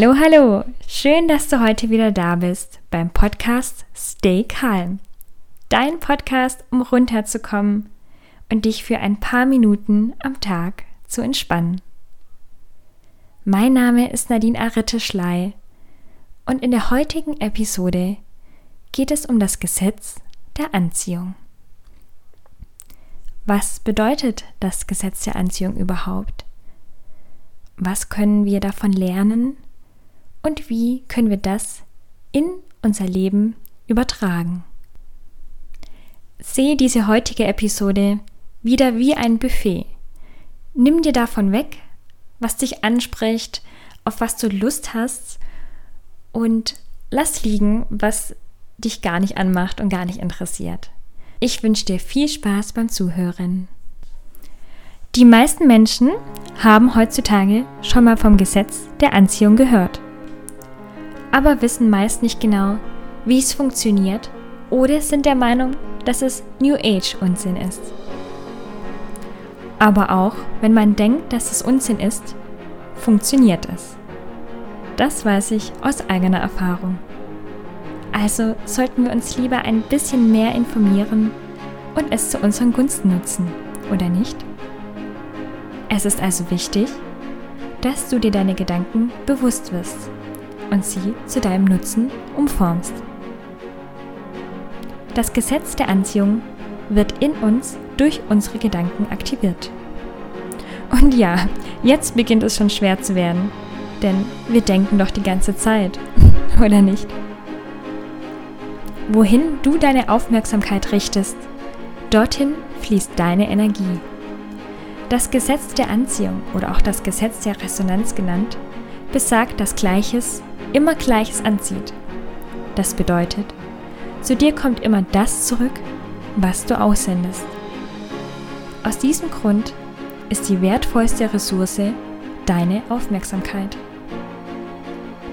Hallo, hallo! Schön, dass du heute wieder da bist beim Podcast Stay Calm. Dein Podcast, um runterzukommen und dich für ein paar Minuten am Tag zu entspannen. Mein Name ist Nadine Aritte Schley und in der heutigen Episode geht es um das Gesetz der Anziehung. Was bedeutet das Gesetz der Anziehung überhaupt? Was können wir davon lernen und wie können wir das in unser Leben übertragen? Sehe diese heutige Episode wieder wie ein Buffet. Nimm dir davon weg, was dich anspricht, auf was du Lust hast und lass liegen, was dich gar nicht anmacht und gar nicht interessiert. Ich wünsche dir viel Spaß beim Zuhören. Die meisten Menschen haben heutzutage schon mal vom Gesetz der Anziehung gehört, aber wissen meist nicht genau, wie es funktioniert oder sind der Meinung, dass es New Age Unsinn ist. Aber auch wenn man denkt, dass es Unsinn ist, funktioniert es. Das weiß ich aus eigener Erfahrung. Also sollten wir uns lieber ein bisschen mehr informieren und es zu unseren Gunsten nutzen, oder nicht? Es ist also wichtig, dass du dir deine Gedanken bewusst wirst und sie zu deinem Nutzen umformst. Das Gesetz der Anziehung wird in uns durch unsere Gedanken aktiviert. Und ja, jetzt beginnt es schon schwer zu werden, denn wir denken doch die ganze Zeit, oder nicht? Wohin du deine Aufmerksamkeit richtest, dorthin fließt deine Energie. Das Gesetz der Anziehung oder auch das Gesetz der Resonanz genannt, besagt, dass Gleiches immer Gleiches anzieht. Das bedeutet, zu dir kommt immer das zurück, was du aussendest. Aus diesem Grund ist die wertvollste Ressource deine Aufmerksamkeit.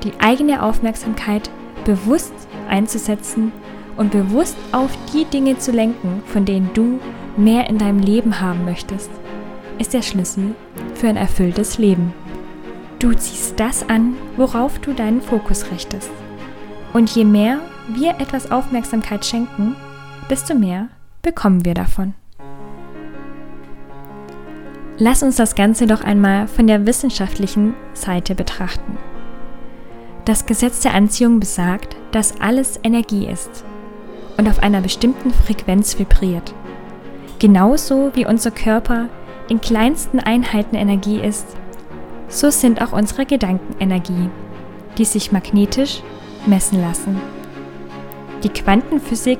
Die eigene Aufmerksamkeit bewusst einzusetzen und bewusst auf die Dinge zu lenken, von denen du mehr in deinem Leben haben möchtest, ist der Schlüssel für ein erfülltes Leben. Du ziehst das an, worauf du deinen Fokus richtest. Und je mehr wir etwas Aufmerksamkeit schenken, desto mehr bekommen wir davon. Lass uns das Ganze doch einmal von der wissenschaftlichen Seite betrachten. Das Gesetz der Anziehung besagt, dass alles Energie ist und auf einer bestimmten Frequenz vibriert. Genauso wie unser Körper in kleinsten Einheiten Energie ist, so sind auch unsere Gedanken Energie, die sich magnetisch messen lassen. Die Quantenphysik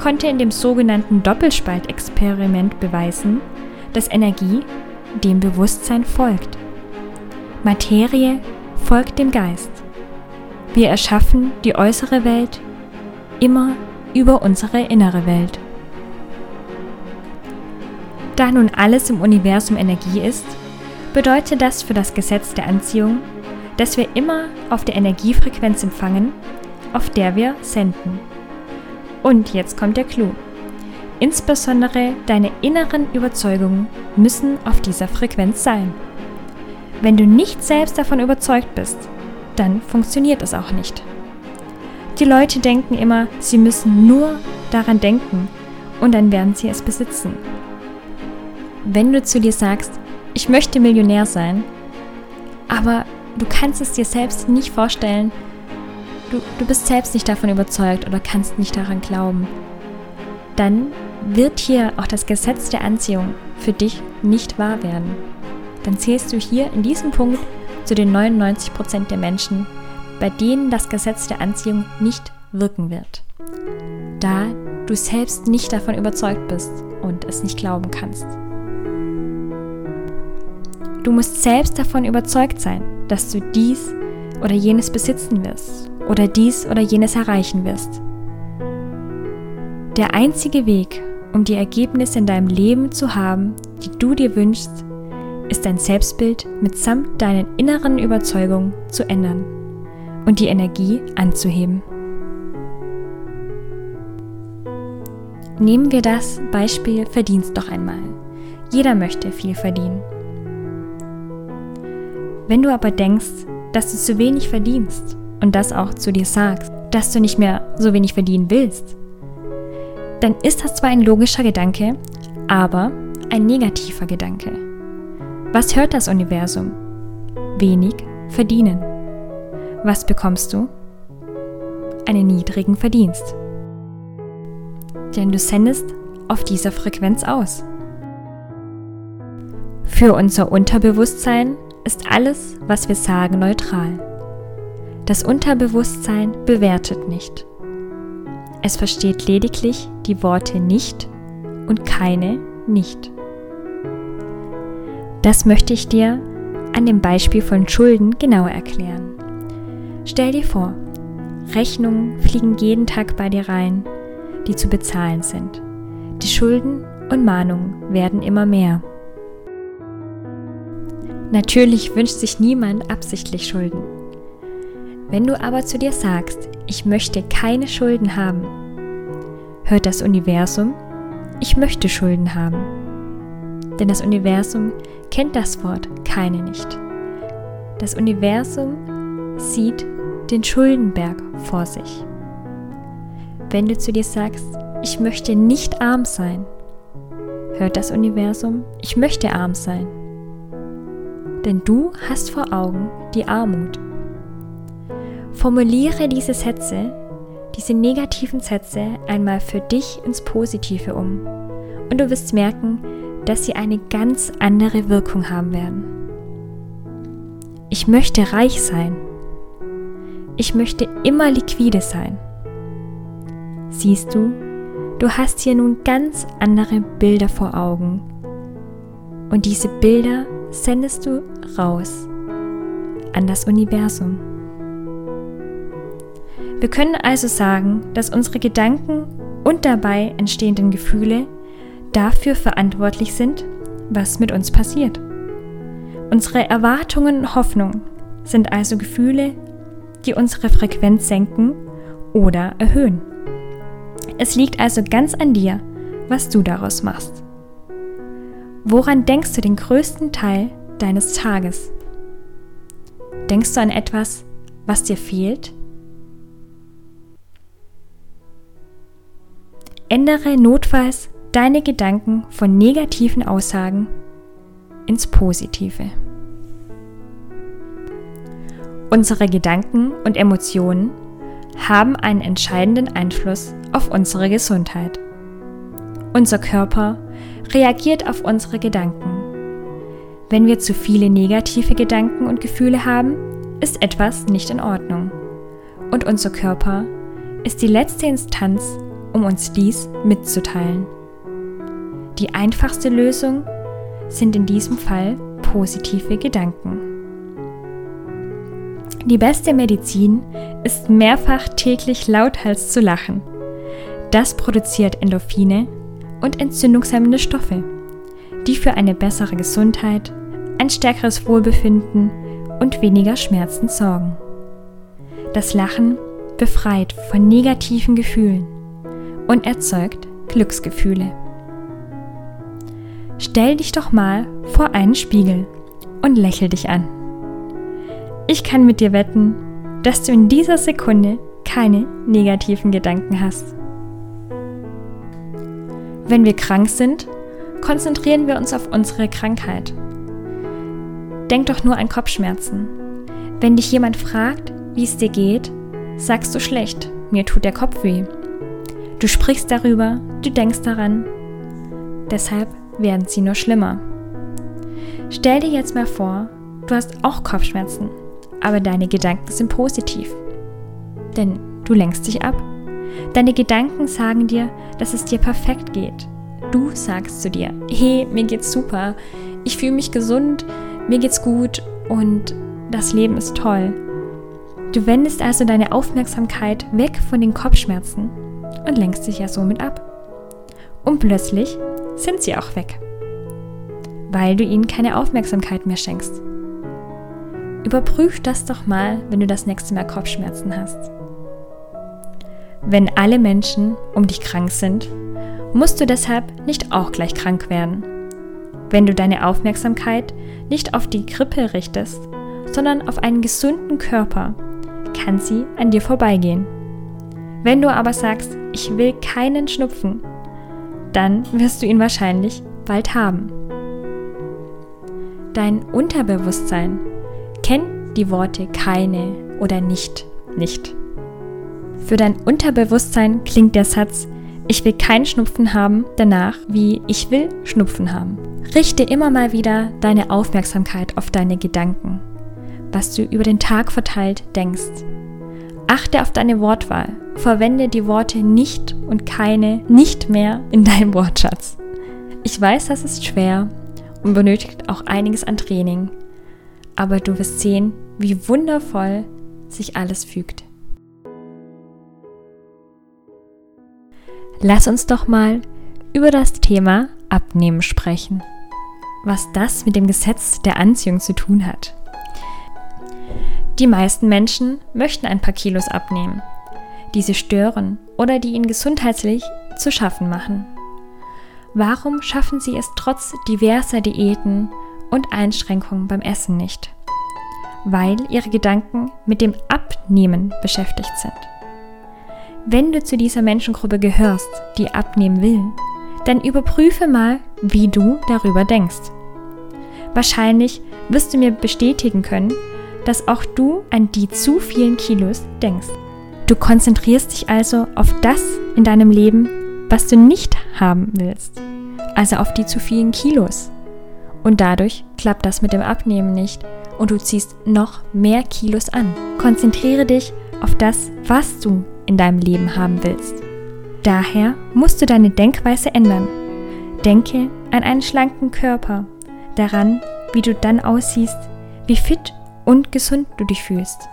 konnte in dem sogenannten Doppelspaltexperiment beweisen, dass Energie dem Bewusstsein folgt. Materie folgt dem Geist. Wir erschaffen die äußere Welt immer über unsere innere Welt. Da nun alles im Universum Energie ist, bedeutet das für das Gesetz der Anziehung, dass wir immer auf der Energiefrequenz empfangen, auf der wir senden. Und jetzt kommt der Clou. Insbesondere deine inneren Überzeugungen müssen auf dieser Frequenz sein. Wenn du nicht selbst davon überzeugt bist, dann funktioniert es auch nicht. Die Leute denken immer, sie müssen nur daran denken und dann werden sie es besitzen. Wenn du zu dir sagst, ich möchte Millionär sein, aber du kannst es dir selbst nicht vorstellen, du, du bist selbst nicht davon überzeugt oder kannst nicht daran glauben, dann wird hier auch das Gesetz der Anziehung für dich nicht wahr werden. Dann zählst du hier in diesem Punkt zu den 99% der Menschen, bei denen das Gesetz der Anziehung nicht wirken wird. Da du selbst nicht davon überzeugt bist und es nicht glauben kannst. Du musst selbst davon überzeugt sein, dass du dies oder jenes besitzen wirst oder dies oder jenes erreichen wirst. Der einzige Weg, um die Ergebnisse in deinem Leben zu haben, die du dir wünschst, ist dein Selbstbild mitsamt deinen inneren Überzeugungen zu ändern und die Energie anzuheben. Nehmen wir das Beispiel Verdienst doch einmal. Jeder möchte viel verdienen. Wenn du aber denkst, dass du zu wenig verdienst und das auch zu dir sagst, dass du nicht mehr so wenig verdienen willst, dann ist das zwar ein logischer Gedanke, aber ein negativer Gedanke. Was hört das Universum? Wenig verdienen. Was bekommst du? Einen niedrigen Verdienst. Denn du sendest auf dieser Frequenz aus. Für unser Unterbewusstsein ist alles, was wir sagen, neutral. Das Unterbewusstsein bewertet nicht. Es versteht lediglich die Worte nicht und keine nicht. Das möchte ich dir an dem Beispiel von Schulden genauer erklären. Stell dir vor, Rechnungen fliegen jeden Tag bei dir rein, die zu bezahlen sind. Die Schulden und Mahnungen werden immer mehr. Natürlich wünscht sich niemand absichtlich Schulden. Wenn du aber zu dir sagst, ich möchte keine Schulden haben, hört das Universum, ich möchte Schulden haben. Denn das Universum kennt das Wort keine nicht. Das Universum sieht den Schuldenberg vor sich. Wenn du zu dir sagst, ich möchte nicht arm sein, hört das Universum, ich möchte arm sein. Denn du hast vor Augen die Armut. Formuliere diese Sätze, diese negativen Sätze einmal für dich ins Positive um und du wirst merken, dass sie eine ganz andere Wirkung haben werden. Ich möchte reich sein. Ich möchte immer liquide sein. Siehst du, du hast hier nun ganz andere Bilder vor Augen. Und diese Bilder sendest du raus an das Universum. Wir können also sagen, dass unsere Gedanken und dabei entstehenden Gefühle dafür verantwortlich sind, was mit uns passiert. Unsere Erwartungen und Hoffnungen sind also Gefühle, die unsere Frequenz senken oder erhöhen. Es liegt also ganz an dir, was du daraus machst. Woran denkst du den größten Teil deines Tages? Denkst du an etwas, was dir fehlt? Ändere notfalls deine Gedanken von negativen Aussagen ins Positive. Unsere Gedanken und Emotionen haben einen entscheidenden Einfluss auf unsere Gesundheit. Unser Körper reagiert auf unsere Gedanken. Wenn wir zu viele negative Gedanken und Gefühle haben, ist etwas nicht in Ordnung. Und unser Körper ist die letzte Instanz, um uns dies mitzuteilen. Die einfachste Lösung sind in diesem Fall positive Gedanken. Die beste Medizin ist mehrfach täglich lauthals zu lachen. Das produziert Endorphine und entzündungshemmende Stoffe, die für eine bessere Gesundheit, ein stärkeres Wohlbefinden und weniger Schmerzen sorgen. Das Lachen befreit von negativen Gefühlen und erzeugt Glücksgefühle. Stell dich doch mal vor einen Spiegel und lächel dich an. Ich kann mit dir wetten, dass du in dieser Sekunde keine negativen Gedanken hast. Wenn wir krank sind, konzentrieren wir uns auf unsere Krankheit. Denk doch nur an Kopfschmerzen. Wenn dich jemand fragt, wie es dir geht, sagst du schlecht, mir tut der Kopf weh. Du sprichst darüber, du denkst daran. Deshalb werden sie nur schlimmer. Stell dir jetzt mal vor, du hast auch Kopfschmerzen, aber deine Gedanken sind positiv. Denn du lenkst dich ab. Deine Gedanken sagen dir, dass es dir perfekt geht. Du sagst zu dir, hey, mir geht's super, ich fühle mich gesund, mir geht's gut und das Leben ist toll. Du wendest also deine Aufmerksamkeit weg von den Kopfschmerzen und lenkst dich ja somit ab. Und plötzlich sind sie auch weg, weil du ihnen keine Aufmerksamkeit mehr schenkst. Überprüf das doch mal, wenn du das nächste Mal Kopfschmerzen hast. Wenn alle Menschen um dich krank sind, musst du deshalb nicht auch gleich krank werden. Wenn du deine Aufmerksamkeit nicht auf die Grippe richtest, sondern auf einen gesunden Körper, kann sie an dir vorbeigehen. Wenn du aber sagst, ich will keinen Schnupfen, dann wirst du ihn wahrscheinlich bald haben. Dein Unterbewusstsein kennt die Worte keine oder nicht nicht. Für dein Unterbewusstsein klingt der Satz, ich will keinen Schnupfen haben, danach wie ich will Schnupfen haben. Richte immer mal wieder deine Aufmerksamkeit auf deine Gedanken, was du über den Tag verteilt denkst. Achte auf deine Wortwahl. Verwende die Worte nicht und keine nicht mehr in deinem Wortschatz. Ich weiß, das ist schwer und benötigt auch einiges an Training, aber du wirst sehen, wie wundervoll sich alles fügt. Lass uns doch mal über das Thema Abnehmen sprechen. Was das mit dem Gesetz der Anziehung zu tun hat. Die meisten Menschen möchten ein paar Kilos abnehmen, die sie stören oder die ihnen gesundheitlich zu schaffen machen. Warum schaffen sie es trotz diverser Diäten und Einschränkungen beim Essen nicht? Weil ihre Gedanken mit dem Abnehmen beschäftigt sind. Wenn du zu dieser Menschengruppe gehörst, die abnehmen will, dann überprüfe mal, wie du darüber denkst. Wahrscheinlich wirst du mir bestätigen können, dass auch du an die zu vielen Kilos denkst. Du konzentrierst dich also auf das in deinem Leben, was du nicht haben willst, also auf die zu vielen Kilos. Und dadurch klappt das mit dem Abnehmen nicht und du ziehst noch mehr Kilos an. Konzentriere dich auf das, was du in deinem Leben haben willst. Daher musst du deine Denkweise ändern. Denke an einen schlanken Körper, daran, wie du dann aussiehst, wie fit und gesund du dich fühlst.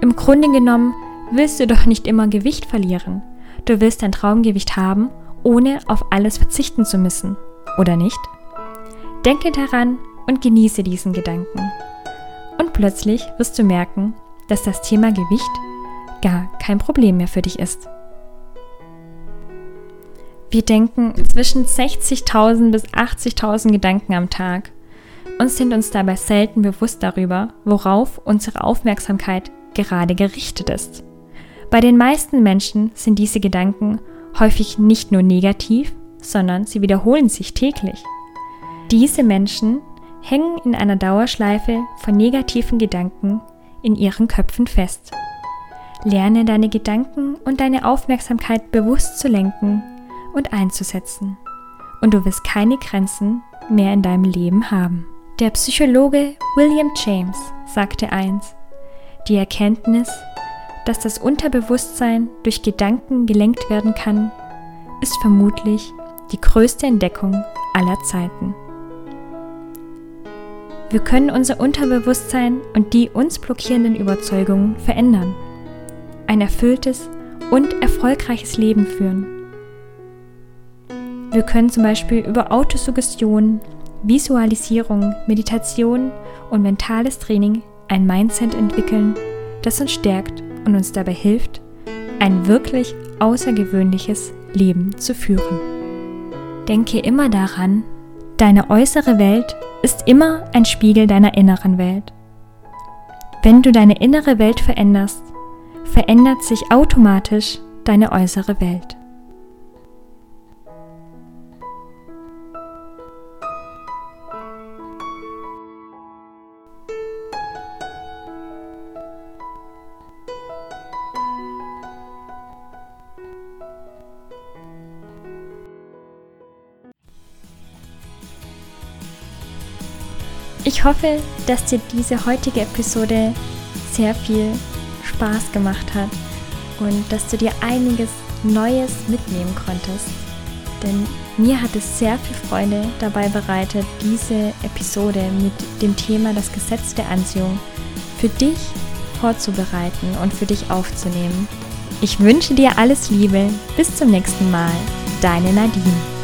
Im Grunde genommen willst du doch nicht immer Gewicht verlieren. Du willst dein Traumgewicht haben, ohne auf alles verzichten zu müssen, oder nicht? Denke daran und genieße diesen Gedanken. Und plötzlich wirst du merken, dass das Thema Gewicht gar kein Problem mehr für dich ist. Wir denken zwischen 60.000 bis 80.000 Gedanken am Tag und sind uns dabei selten bewusst darüber, worauf unsere Aufmerksamkeit gerade gerichtet ist. Bei den meisten Menschen sind diese Gedanken häufig nicht nur negativ, sondern sie wiederholen sich täglich. Diese Menschen hängen in einer Dauerschleife von negativen Gedanken in ihren Köpfen fest. Lerne deine Gedanken und deine Aufmerksamkeit bewusst zu lenken und einzusetzen. Und du wirst keine Grenzen mehr in deinem Leben haben. Der Psychologe William James sagte eins, die Erkenntnis, dass das Unterbewusstsein durch Gedanken gelenkt werden kann, ist vermutlich die größte Entdeckung aller Zeiten. Wir können unser Unterbewusstsein und die uns blockierenden Überzeugungen verändern. Ein erfülltes und erfolgreiches Leben führen. Wir können zum Beispiel über Autosuggestion, Visualisierung, Meditation und mentales Training ein Mindset entwickeln, das uns stärkt und uns dabei hilft, ein wirklich außergewöhnliches Leben zu führen. Denke immer daran, deine äußere Welt ist immer ein Spiegel deiner inneren Welt. Wenn du deine innere Welt veränderst, verändert sich automatisch deine äußere Welt. Ich hoffe, dass dir diese heutige Episode sehr viel Spaß gemacht hat und dass du dir einiges Neues mitnehmen konntest. Denn mir hat es sehr viel Freude dabei bereitet, diese Episode mit dem Thema das Gesetz der Anziehung für dich vorzubereiten und für dich aufzunehmen. Ich wünsche dir alles Liebe. Bis zum nächsten Mal. Deine Nadine.